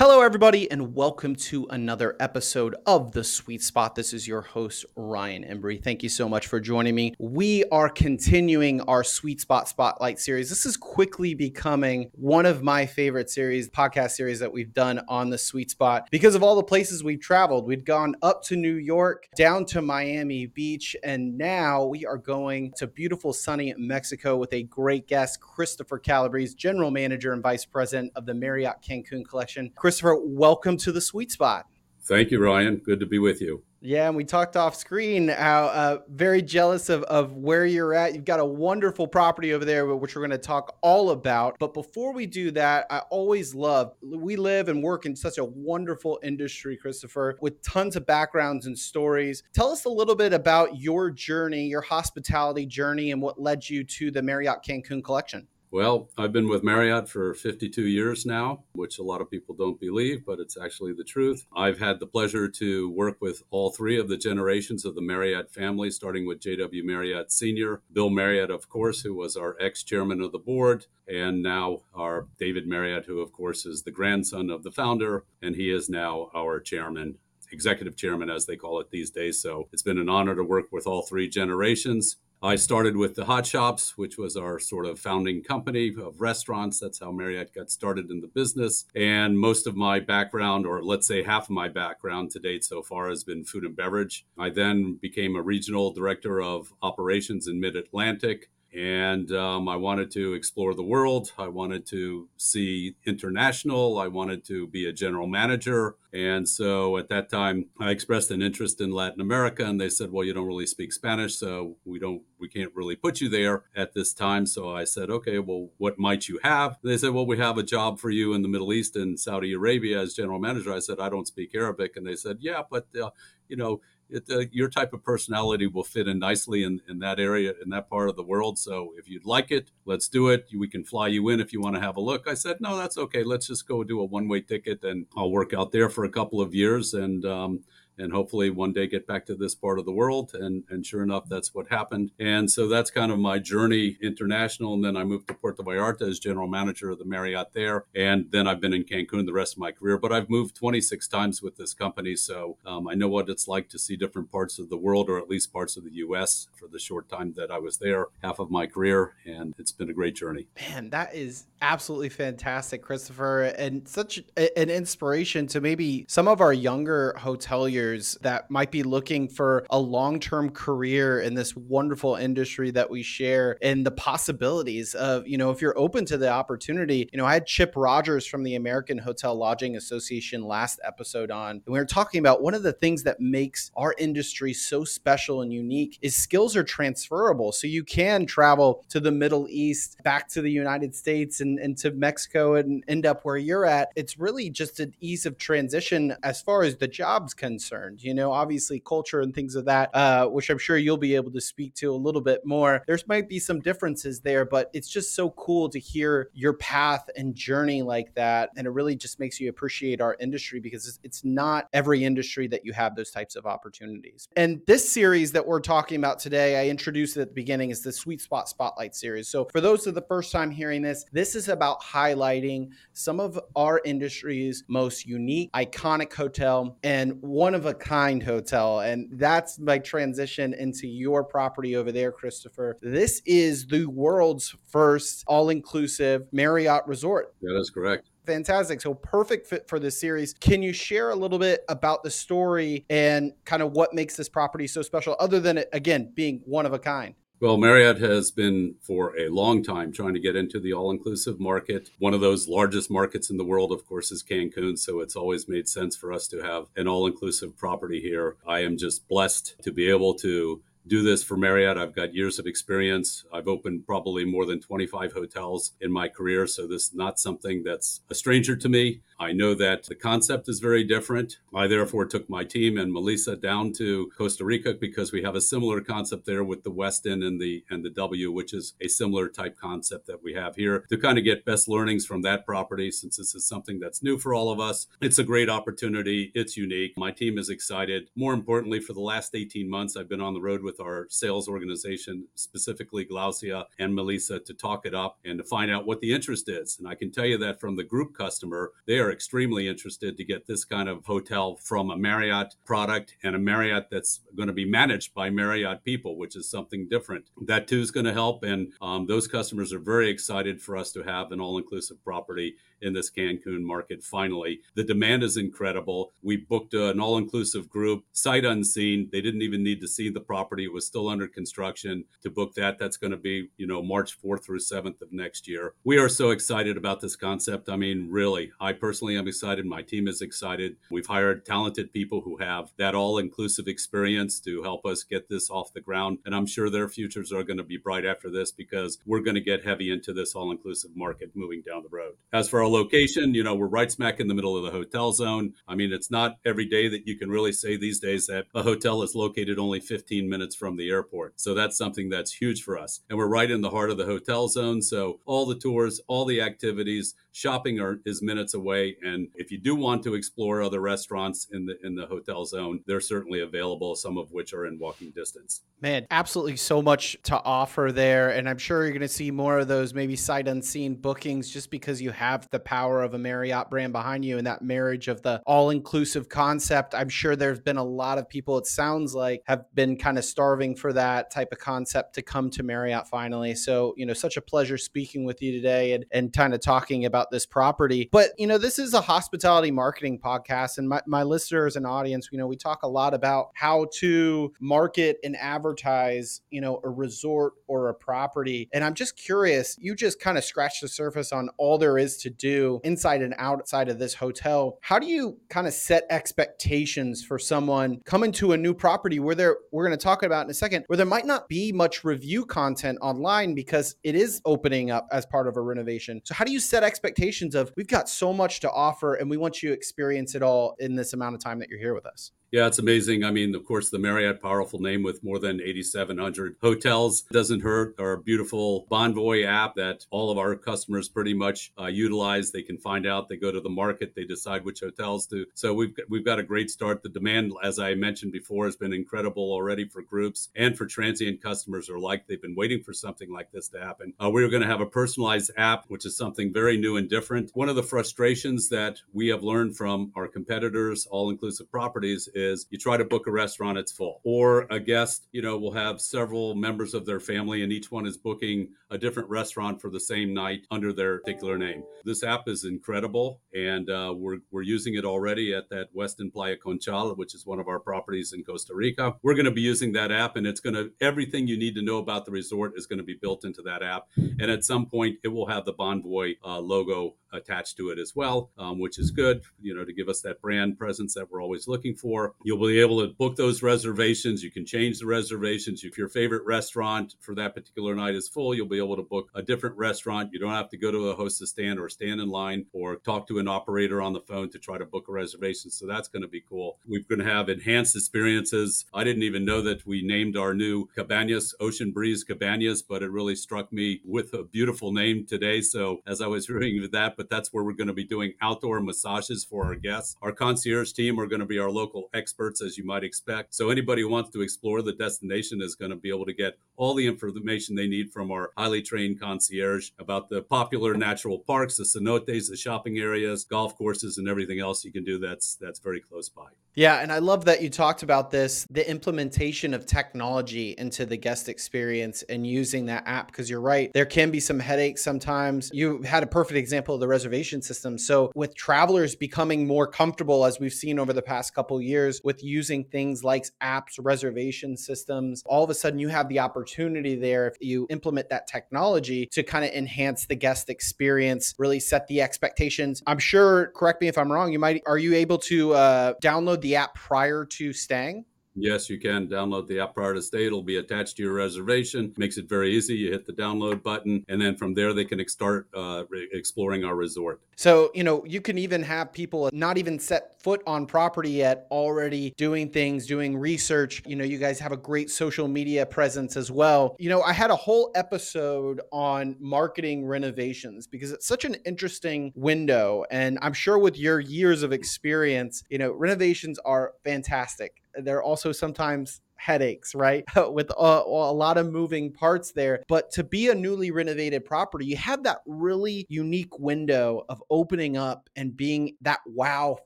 Hello, everybody, and welcome to another episode of The Suite Spot. This is your host, Ryan Embree. Thank you so much for joining me. We are continuing our Suite Spot Spotlight series. This is quickly becoming one of my favorite series, podcast series that we've done on The Suite Spot because of all the places we've traveled. We've gone up to New York, down to Miami Beach, and now we are going to beautiful sunny Mexico with a great guest, Christopher Calabrese, General Manager and Vice President of the Marriott Cancun Collection. Christopher, welcome to the suite spot. Thank you, Ryan. Good to be with you. Yeah, and we talked off screen how uh, very jealous of, of where you're at. You've got a wonderful property over there, which we're going to talk all about. But before we do that, I always love, we live and work in such a wonderful industry, Christopher, with tons of backgrounds and stories. Tell us a little bit about your journey, your hospitality journey, and what led you to the Marriott Cancun collection. Well, I've been with Marriott for 52 years now, which a lot of people don't believe, but it's actually the truth. I've had the pleasure to work with all three of the generations of the Marriott family, starting with J.W. Marriott Sr., Bill Marriott, of course, who was our ex chairman of the board, and now our David Marriott, who, of course, is the grandson of the founder, and he is now our chairman executive chairman, as they call it these days. So it's been an honor to work with all three generations. I started with the Hot Shoppes, which was our sort of founding company of restaurants. That's how Marriott got started in the business. And most of my background, or let's say half of my background to date so far, has been food and beverage. I then became a regional director of operations in Mid Atlantic and um, I wanted to explore the world. I wanted to see international. I wanted to be a general manager. And so at that time, I expressed an interest in Latin America, and they said, "Well, you don't really speak Spanish, so we don't, we can't really put you there at this time." So I said, "Okay, well, what might you have?" They said, "Well, we have a job for you in the Middle East and Saudi Arabia as general manager." I said, "I don't speak Arabic," and they said, "Yeah, but uh, you know." It, uh, your type of personality will fit in nicely in, in that area, in that part of the world. So if you'd like it, let's do it. We can fly you in if you want to have a look. I said, no, that's okay. Let's just go do a one way ticket and I'll work out there for a couple of years. And, um, and hopefully one day get back to this part of the world. And, and sure enough, that's what happened. And so that's kind of my journey international. And then I moved to Puerto Vallarta as general manager of the Marriott there. And then I've been in Cancun the rest of my career, but I've moved 26 times with this company. So um, I know what it's like to see different parts of the world, or at least parts of the U.S. for the short time that I was there, half of my career. And it's been a great journey. Man, that is absolutely fantastic, Christopher, and such an inspiration to maybe some of our younger hoteliers that might be looking for a long term career in this wonderful industry that we share and the possibilities of, you know, if you're open to the opportunity. You know, I had Chip Rogers from the American Hotel Lodging Association last episode on, and we were talking about one of the things that makes our industry so special and unique is skills are transferable. So you can travel to the Middle East, back to the United States, and, and to Mexico and end up where you're at. It's really just an ease of transition as far as the job's concerned concerned. You know, obviously culture and things of that, uh, which I'm sure you'll be able to speak to a little bit more. There's might be some differences there, but it's just so cool to hear your path and journey like that, and it really just makes you appreciate our industry because it's not every industry that you have those types of opportunities. And this series that we're talking about today, I introduced at the beginning, is the Suite Spot Spotlight series. So for those of the first time hearing this, this is about highlighting some of our industry's most unique, iconic hotel and one of a kind hotel. And that's my transition into your property over there, Christopher. This is the world's first all inclusive Marriott resort. That is correct fantastic. So perfect fit for this series. Can you share a little bit about the story and kind of what makes this property so special, other than it again being one of a kind? Well, Marriott has been for a long time trying to get into the all inclusive market. One of those largest markets in the world, of course, is Cancun. So it's always made sense for us to have an all inclusive property here. I am just blessed to be able to do this for Marriott. I've got years of experience. I've opened probably more than 25 hotels in my career. So this is not something that's a stranger to me. I know that the concept is very different. I therefore took my team and Melissa down to Costa Rica because we have a similar concept there with the Westin and the and the W, which is a similar type concept that we have here to kind of get best learnings from that property since this is something that's new for all of us. It's a great opportunity. It's unique. My team is excited. More importantly, for the last 18 months, I've been on the road with our sales organization, specifically Glaucia and Melissa, to talk it up and to find out what the interest is. And I can tell you that from the group customer, they are extremely interested to get this kind of hotel from a Marriott product and a Marriott that's going to be managed by Marriott people, which is something different. That too is going to help. And um, those customers are very excited for us to have an all inclusive property in this Cancun market finally. The demand is incredible. We booked an all inclusive group, sight unseen. They didn't even need to see the property, it was still under construction. To book that, that's going to be, you know, March 4th through 7th of next year. We are so excited about this concept. I mean, really, I personally am excited. My team is excited. We've hired talented people who have that all inclusive experience to help us get this off the ground. And I'm sure their futures are going to be bright after this because we're going to get heavy into this all inclusive market moving down the road. As for our location, you know, we're right smack in the middle of the hotel zone. I mean, it's not every day that you can really say these days that a hotel is located only 15 minutes from the airport. So that's something that's huge for us. And we're right in the heart of the hotel zone. So all the tours, all the activities, shopping are, is minutes away. And if you do want to explore other restaurants in the in the hotel zone, they're certainly available, some of which are in walking distance. Man, absolutely so much to offer there. And I'm sure you're going to see more of those maybe sight unseen bookings just because you have the power of a Marriott brand behind you and that marriage of the all inclusive concept. I'm sure there's been a lot of people, it sounds like, have been kind of starving for that type of concept to come to Marriott finally. So, you know, such a pleasure speaking with you today and, and kind of talking about this property. But, you know, this is a hospitality marketing podcast, and my, my listeners and audience, you know, we talk a lot about how to market and advertise, you know, a resort or a property. And I'm just curious, you just kind of scratched the surface on all there is to do do inside and outside of this hotel. How do you kind of set expectations for someone coming to a new property where there we're going to talk about in a second, where there might not be much review content online because it is opening up as part of a renovation. So how do you set expectations of we've got so much to offer and we want you to experience it all in this amount of time that you're here with us? Yeah, it's amazing. I mean, of course, the Marriott powerful name with more than 8,700 hotels doesn't hurt. Our beautiful Bonvoy app that all of our customers pretty much uh, utilize. They can find out. They go to the market. They decide which hotels to. So we've we've got a great start. The demand, as I mentioned before, has been incredible already for groups and for transient customers alike. They've been waiting for something like this to happen. Uh, we are going to have a personalized app, which is something very new and different. One of the frustrations that we have learned from our competitors, all-inclusive properties is you try to book a restaurant, it's full. Or a guest, you know, will have several members of their family and each one is booking a different restaurant for the same night under their particular name. This app is incredible and uh, we're, we're using it already at that Westin Playa Conchal, which is one of our properties in Costa Rica. We're going to be using that app and it's going to, everything you need to know about the resort is going to be built into that app. And at some point, it will have the Bonvoy uh, logo attached to it as well, um, which is good, you know, to give us that brand presence that we're always looking for. You'll be able to book those reservations. You can change the reservations. If your favorite restaurant for that particular night is full, you'll be able to book a different restaurant. You don't have to go to a hostess stand or stand in line or talk to an operator on the phone to try to book a reservation. So that's going to be cool. We're going to have enhanced experiences. I didn't even know that we named our new Cabañas Ocean Breeze Cabañas, but it really struck me with a beautiful name today. So as I was reading that, but that's where we're going to be doing outdoor massages for our guests. Our concierge team are going to be our local experts, as you might expect. So anybody who wants to explore the destination is going to be able to get all the information they need from our highly trained concierge about the popular natural parks, the cenotes, the shopping areas, golf courses, and everything else you can do that's that's very close by. Yeah, and I love that you talked about this, the implementation of technology into the guest experience and using that app because you're right, there can be some headaches sometimes. You had a perfect example of the reservation system. So with travelers becoming more comfortable as we've seen over the past couple years with using things like apps, reservation systems, all of a sudden you have the opportunity there if you implement that technology to kind of enhance the guest experience, really set the expectations. I'm sure, correct me if I'm wrong, you might are you able to uh, download the app prior to staying? Yes, you can download the app prior to stay. It'll be attached to your reservation. Makes it very easy. You hit the download button, and then from there they can start uh, exploring our resort. So you know you can even have people not even set foot on property yet, already doing things, doing research. You know, you guys have a great social media presence as well. You know, I had a whole episode on marketing renovations because it's such an interesting window, and I'm sure with your years of experience, you know, renovations are fantastic they're also sometimes headaches, right? With a, a, lot of moving parts there. But to be a newly renovated property, you have that really unique window of opening up and being that wow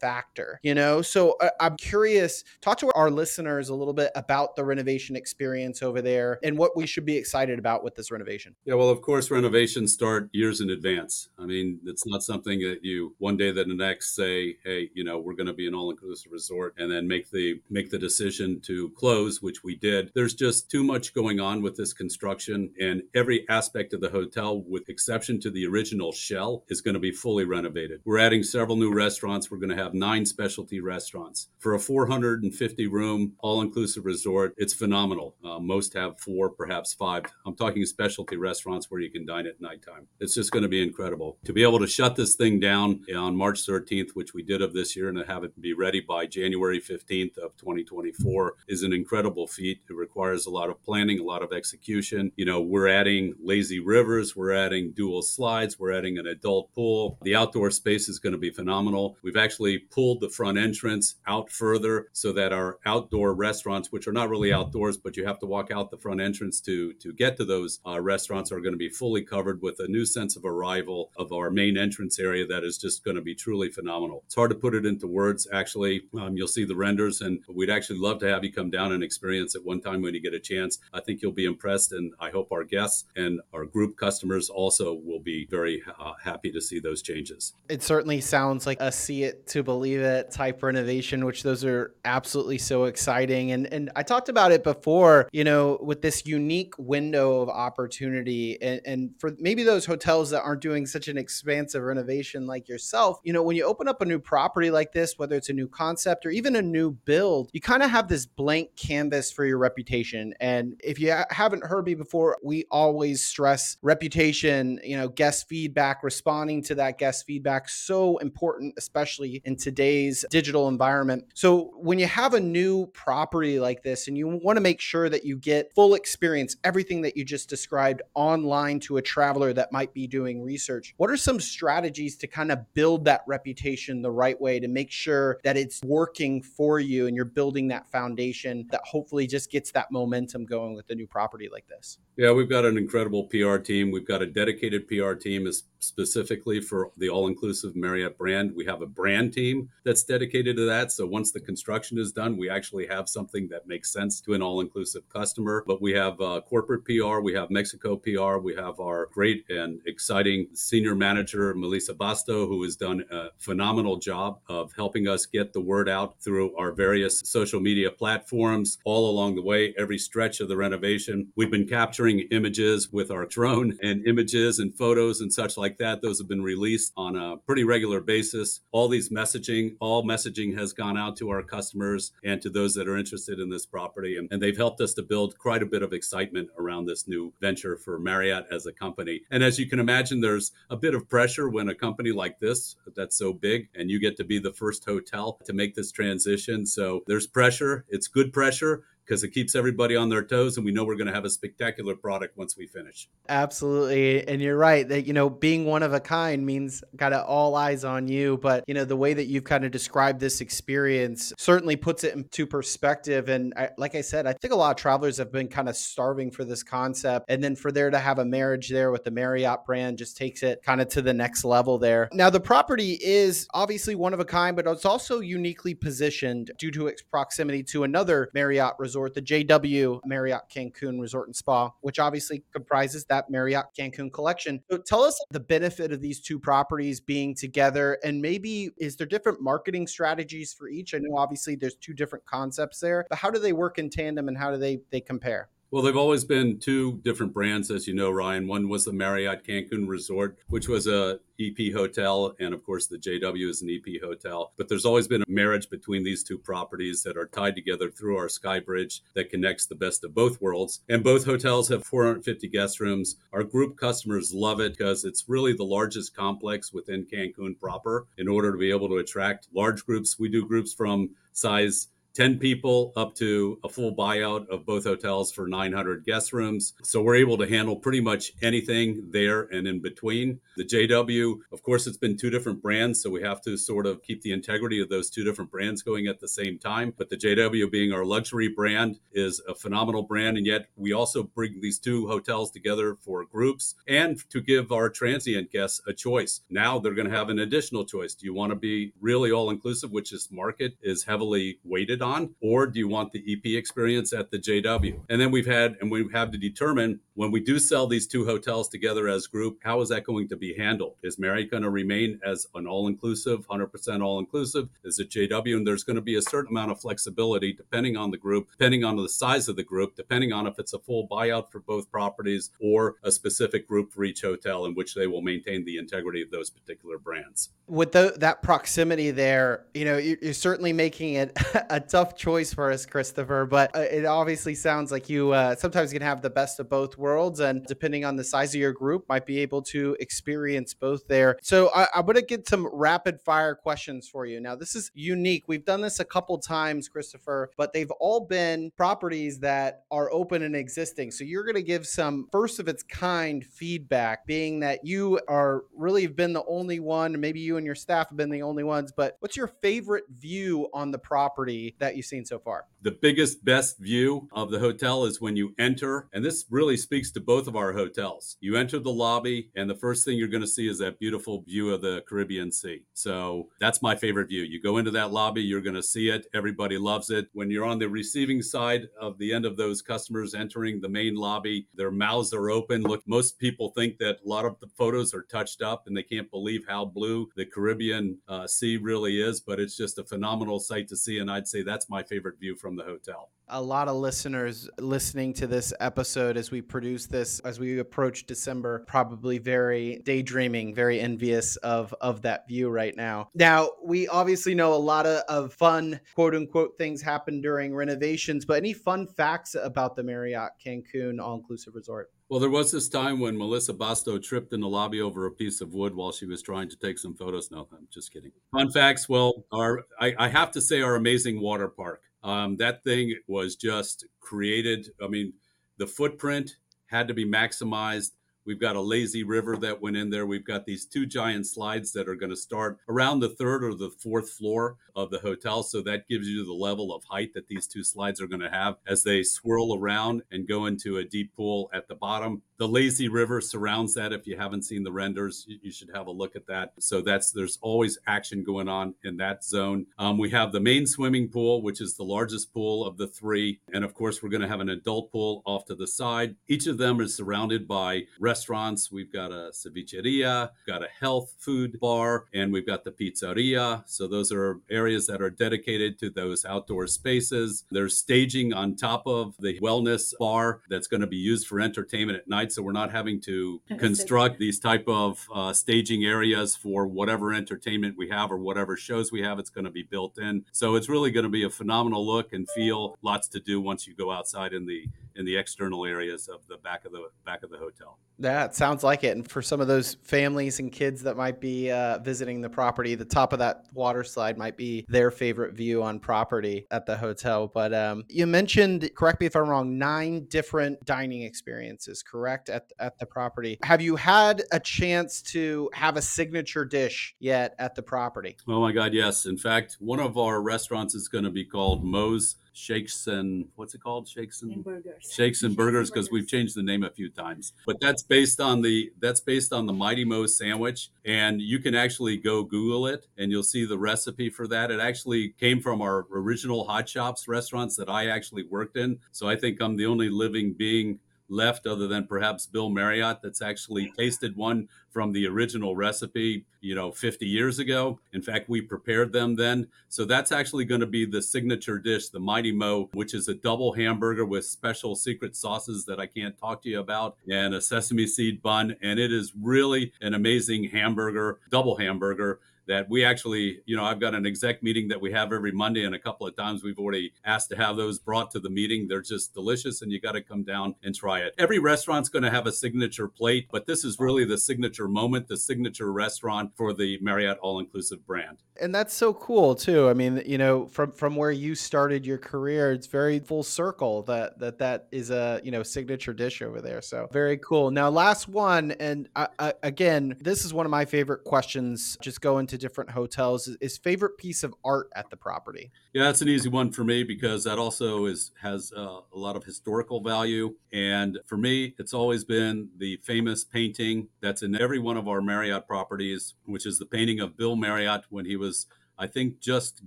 factor, you know? So uh, I'm curious, talk to our listeners a little bit about the renovation experience over there and what we should be excited about with this renovation. Yeah, well, of course, renovations start years in advance. I mean, it's not something that you one day to the next say, hey, you know, we're going to be an all inclusive resort and then make the make the decision to close which we did. There's just too much going on with this construction, and every aspect of the hotel, with exception to the original shell, is going to be fully renovated. We're adding several new restaurants. We're going to have nine specialty restaurants. For a 450 room, all inclusive resort, it's phenomenal. Uh, most have four, perhaps five. I'm talking specialty restaurants where you can dine at nighttime. It's just going to be incredible. To be able to shut this thing down on March 13th, which we did of this year, and to have it be ready by January 15th of 2024 is an incredible incredible feat. It requires a lot of planning, a lot of execution. You know, we're adding lazy rivers, we're adding dual slides, we're adding an adult pool. The outdoor space is going to be phenomenal. We've actually pulled the front entrance out further so that our outdoor restaurants, which are not really outdoors, but you have to walk out the front entrance to to get to those uh, restaurants, are going to be fully covered with a new sense of arrival of our main entrance area that is just going to be truly phenomenal. It's hard to put it into words. Actually, um, you'll see the renders, and we'd actually love to have you come down and experience experience at one time when you get a chance. I think you'll be impressed, and I hope our guests and our group customers also will be very uh, happy to see those changes. It certainly sounds like a see it to believe it type renovation, which those are absolutely so exciting. And and I talked about it before, you know, with this unique window of opportunity, and, and for maybe those hotels that aren't doing such an expansive renovation like yourself, you know, when you open up a new property like this, whether it's a new concept or even a new build, you kind of have this blank canvas this for your reputation. And if you haven't heard me before, we always stress reputation, you know, guest feedback, responding to that guest feedback, so important, especially in today's digital environment. So when you have a new property like this and you want to make sure that you get full experience, everything that you just described online to a traveler that might be doing research, what are some strategies to kind of build that reputation the right way to make sure that it's working for you and you're building that foundation that hopefully just gets that momentum going with a new property like this. Yeah, we've got an incredible PR team. We've got a dedicated PR team specifically for the all inclusive Marriott brand. We have a brand team that's dedicated to that. So once the construction is done, we actually have something that makes sense to an all inclusive customer. But we have uh, corporate PR, we have Mexico PR, we have our great and exciting senior manager, Melissa Basto, who has done a phenomenal job of helping us get the word out through our various social media platforms, all along the way, every stretch of the renovation. We've been capturing images with our drone and images and photos and such like that. Those have been released on a pretty regular basis. All these messaging, all messaging has gone out to our customers and to those that are interested in this property. And, and they've helped us to build quite a bit of excitement around this new venture for Marriott as a company. And as you can imagine, there's a bit of pressure when a company like this that's so big and you get to be the first hotel to make this transition. So there's pressure. It's good pressure because it keeps everybody on their toes and we know we're going to have a spectacular product once we finish. Absolutely. And you're right that, you know, being one of a kind means kind of all eyes on you. But, you know, the way that you've kind of described this experience certainly puts it into perspective. And I, like I said, I think a lot of travelers have been kind of starving for this concept. And then for there to have a marriage there with the Marriott brand just takes it kind of to the next level there. Now, the property is obviously one of a kind, but it's also uniquely positioned due to its proximity to another Marriott resort resort, the JW Marriott Cancun Resort and Spa, which obviously comprises that Marriott Cancun collection. So tell us the benefit of these two properties being together and maybe is there different marketing strategies for each? I know obviously there's two different concepts there, but how do they work in tandem and how do they they compare? Well, they've always been two different brands, as you know, Ryan. One was the Marriott Cancun Resort, which was a EP hotel, and of course the JW is an EP hotel. But there's always been a marriage between these two properties that are tied together through our Sky Bridge that connects the best of both worlds. And both hotels have 450 guest rooms. Our group customers love it because it's really the largest complex within Cancun proper. In order to be able to attract large groups, we do groups from size 10 people up to a full buyout of both hotels for 900 guest rooms. So we're able to handle pretty much anything there and in between. The JW, of course, it's been two different brands, so we have to sort of keep the integrity of those two different brands going at the same time. But the JW, being our luxury brand, is a phenomenal brand. And yet we also bring these two hotels together for groups and to give our transient guests a choice. Now they're going to have an additional choice. Do you want to be really all inclusive, which this market is heavily weighted on, or do you want the EP experience at the JW? And then we've had, and we have to determine when we do sell these two hotels together as group, how is that going to be handled? Is Marriott going to remain as an all inclusive, 100% all inclusive? Is it JW? And there's going to be a certain amount of flexibility depending on the group, depending on the size of the group, depending on if it's a full buyout for both properties or a specific group for each hotel in which they will maintain the integrity of those particular brands. With the, that proximity there, you know, you're, you're certainly making it a tough choice for us, Christopher, but uh, it obviously sounds like you uh, sometimes can have the best of both worlds. And depending on the size of your group, might be able to experience both there. So I, I'm going to get some rapid fire questions for you. Now, this is unique. We've done this a couple times, Christopher, but they've all been properties that are open and existing. So you're going to give some first of its kind feedback, being that you are really have been the only one, maybe you and your staff have been the only ones, but what's your favorite view on the property that you've seen so far? The biggest, best view of the hotel is when you enter, and this really speaks to both of our hotels. You enter the lobby, and the first thing you're going to see is that beautiful view of the Caribbean Sea. So that's my favorite view. You go into that lobby, you're going to see it. Everybody loves it. When you're on the receiving side of the end of those customers entering the main lobby, their mouths are open. Look, most people think that a lot of the photos are touched up and they can't believe how blue the Caribbean uh, Sea really is, but it's just a phenomenal sight to see. And I'd say that's my favorite view from the hotel. A lot of listeners listening to this episode as we produce this as we approach december probably very daydreaming very envious of of that view right now. Now we obviously know a lot of, of fun quote unquote things happen during renovations but any fun facts about the marriott cancun all-inclusive resort well, there was this time when Melissa Basto tripped in the lobby over a piece of wood while she was trying to take some photos. No, I'm just kidding. Fun facts. Well, our I, I have to say our amazing water park. Um, that thing was just created. I mean, the footprint had to be maximized. We've got a lazy river that went in there. We've got these two giant slides that are going to start around the third or the fourth floor of the hotel. So that gives you the level of height that these two slides are going to have as they swirl around and go into a deep pool at the bottom. The lazy river surrounds that. If you haven't seen the renders, you should have a look at that. So that's there's always action going on in that zone. Um, we have the main swimming pool, which is the largest pool of the three, and of course we're going to have an adult pool off to the side. Each of them is surrounded by restaurants. We've got a cevicheria, got a health food bar, and we've got the pizzeria. So those are areas that are dedicated to those outdoor spaces. There's staging on top of the wellness bar that's going to be used for entertainment at night so we're not having to construct these type of uh, staging areas for whatever entertainment we have or whatever shows we have it's going to be built in. So it's really going to be a phenomenal look and feel. Lots to do once you go outside in the in the external areas of the back of the back of the hotel. It sounds like it. And for some of those families and kids that might be uh, visiting the property, the top of that water slide might be their favorite view on property at the hotel. But um, you mentioned, correct me if I'm wrong, nine different dining experiences, correct, at at the property. Have you had a chance to have a signature dish yet at the property? Oh my God, yes. In fact, one of our restaurants is going to be called Moe's Shakes and what's it called? Shakes and, and burgers. Shakes and burgers because we've changed the name a few times. But that's based on the that's based on the Mighty Mo's sandwich, and you can actually go Google it and you'll see the recipe for that. It actually came from our original Hot Shoppes restaurants that I actually worked in. So I think I'm the only living being left other than perhaps Bill Marriott that's actually tasted one from the original recipe, you know, 50 years ago. In fact, we prepared them then. So that's actually going to be the signature dish, the Mighty Mo, which is a double hamburger with special secret sauces that I can't talk to you about and a sesame seed bun. And it is really an amazing hamburger, double hamburger that we actually, you know, I've got an exec meeting that we have every Monday, and a couple of times we've already asked to have those brought to the meeting. They're just delicious, and you got to come down and try it. Every restaurant's going to have a signature plate, but this is really the signature moment, the signature restaurant for the Marriott All Inclusive brand. And that's so cool too. I mean, you know, from from where you started your career, it's very full circle that that that is a you know signature dish over there. So very cool. Now, last one, and I, I, again, this is one of my favorite questions. Just going to different hotels is, favorite piece of art at the property. Yeah, that's an easy one for me because that also is has uh, a lot of historical value. And for me, it's always been the famous painting that's in every one of our Marriott properties, which is the painting of Bill Marriott when he was I think just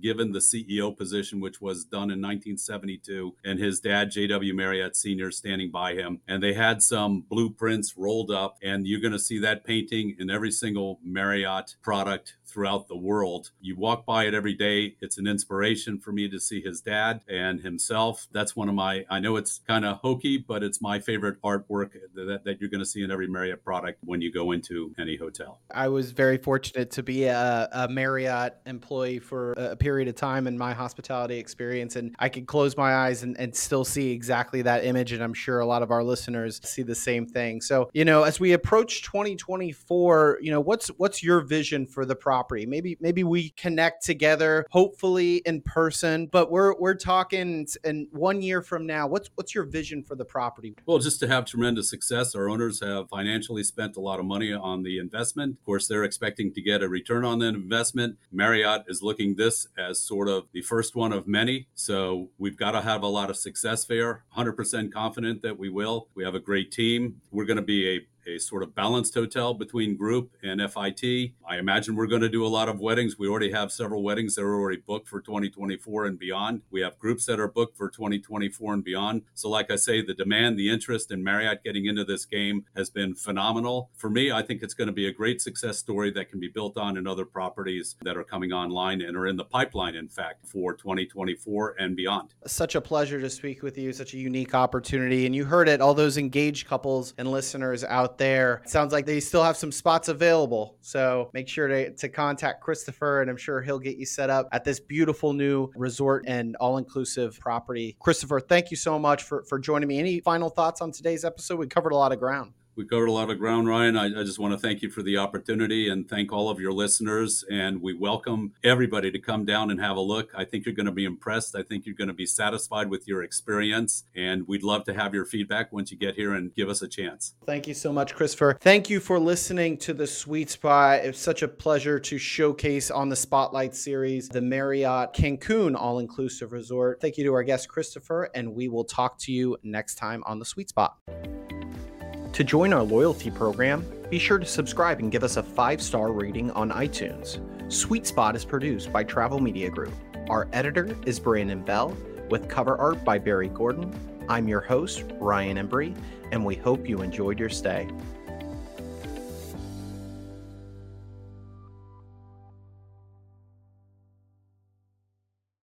given the CEO position, which was done in 1972, and his dad, J.W. Marriott Sr., standing by him. And they had some blueprints rolled up, and you're going to see that painting in every single Marriott product throughout the world. You walk by it every day. It's an inspiration for me to see his dad and himself. That's one of my, I know it's kind of hokey, but it's my favorite artwork that, that you're going to see in every Marriott product when you go into any hotel. I was very fortunate to be a, a Marriott employee for a period of time in my hospitality experience, and I could close my eyes and, and still see exactly that image. And I'm sure a lot of our listeners see the same thing. So, you know, as we approach 2024, you know, what's what's your vision for the property? Property. Maybe maybe we connect together, hopefully in person. But we're we're talking and one year from now. What's what's your vision for the property? Well, just to have tremendous success. Our owners have financially spent a lot of money on the investment. Of course, they're expecting to get a return on that investment. Marriott is looking this as sort of the first one of many. So we've got to have a lot of success there. 100% confident that we will. We have a great team. We're going to be a a sort of balanced hotel between group and FIT. I imagine we're going to do a lot of weddings. We already have several weddings that are already booked for 2024 and beyond. We have groups that are booked for 2024 and beyond. So, like I say, the demand, the interest in Marriott getting into this game has been phenomenal. For me, I think it's going to be a great success story that can be built on in other properties that are coming online and are in the pipeline, in fact, for 2024 and beyond. Such a pleasure to speak with you, such a unique opportunity. And you heard it, all those engaged couples and listeners there. It sounds like they still have some spots available. So make sure to, to contact Christopher, and I'm sure he'll get you set up at this beautiful new resort and all inclusive property. Christopher, thank you so much for, for joining me. Any final thoughts on today's episode? We covered a lot of ground we covered a lot of ground, Ryan. I, I, just want to thank you for the opportunity and thank all of your listeners. And we welcome everybody to come down and have a look. I think you're going to be impressed. I think you're going to be satisfied with your experience. And we'd love to have your feedback once you get here and give us a chance. Thank you so much, Christopher. Thank you for listening to the Suite Spot. It's such a pleasure to showcase on the Spotlight series the Marriott Cancun All Inclusive Resort. Thank you to our guest, Christopher, and we will talk to you next time on the Suite Spot. To join our loyalty program, be sure to subscribe and give us a five star rating on iTunes. Suite Spot is produced by Travel Media Group. Our editor is Brandon Bell, with cover art by Barry Gordon. I'm your host, Ryan Embree, and we hope you enjoyed your stay.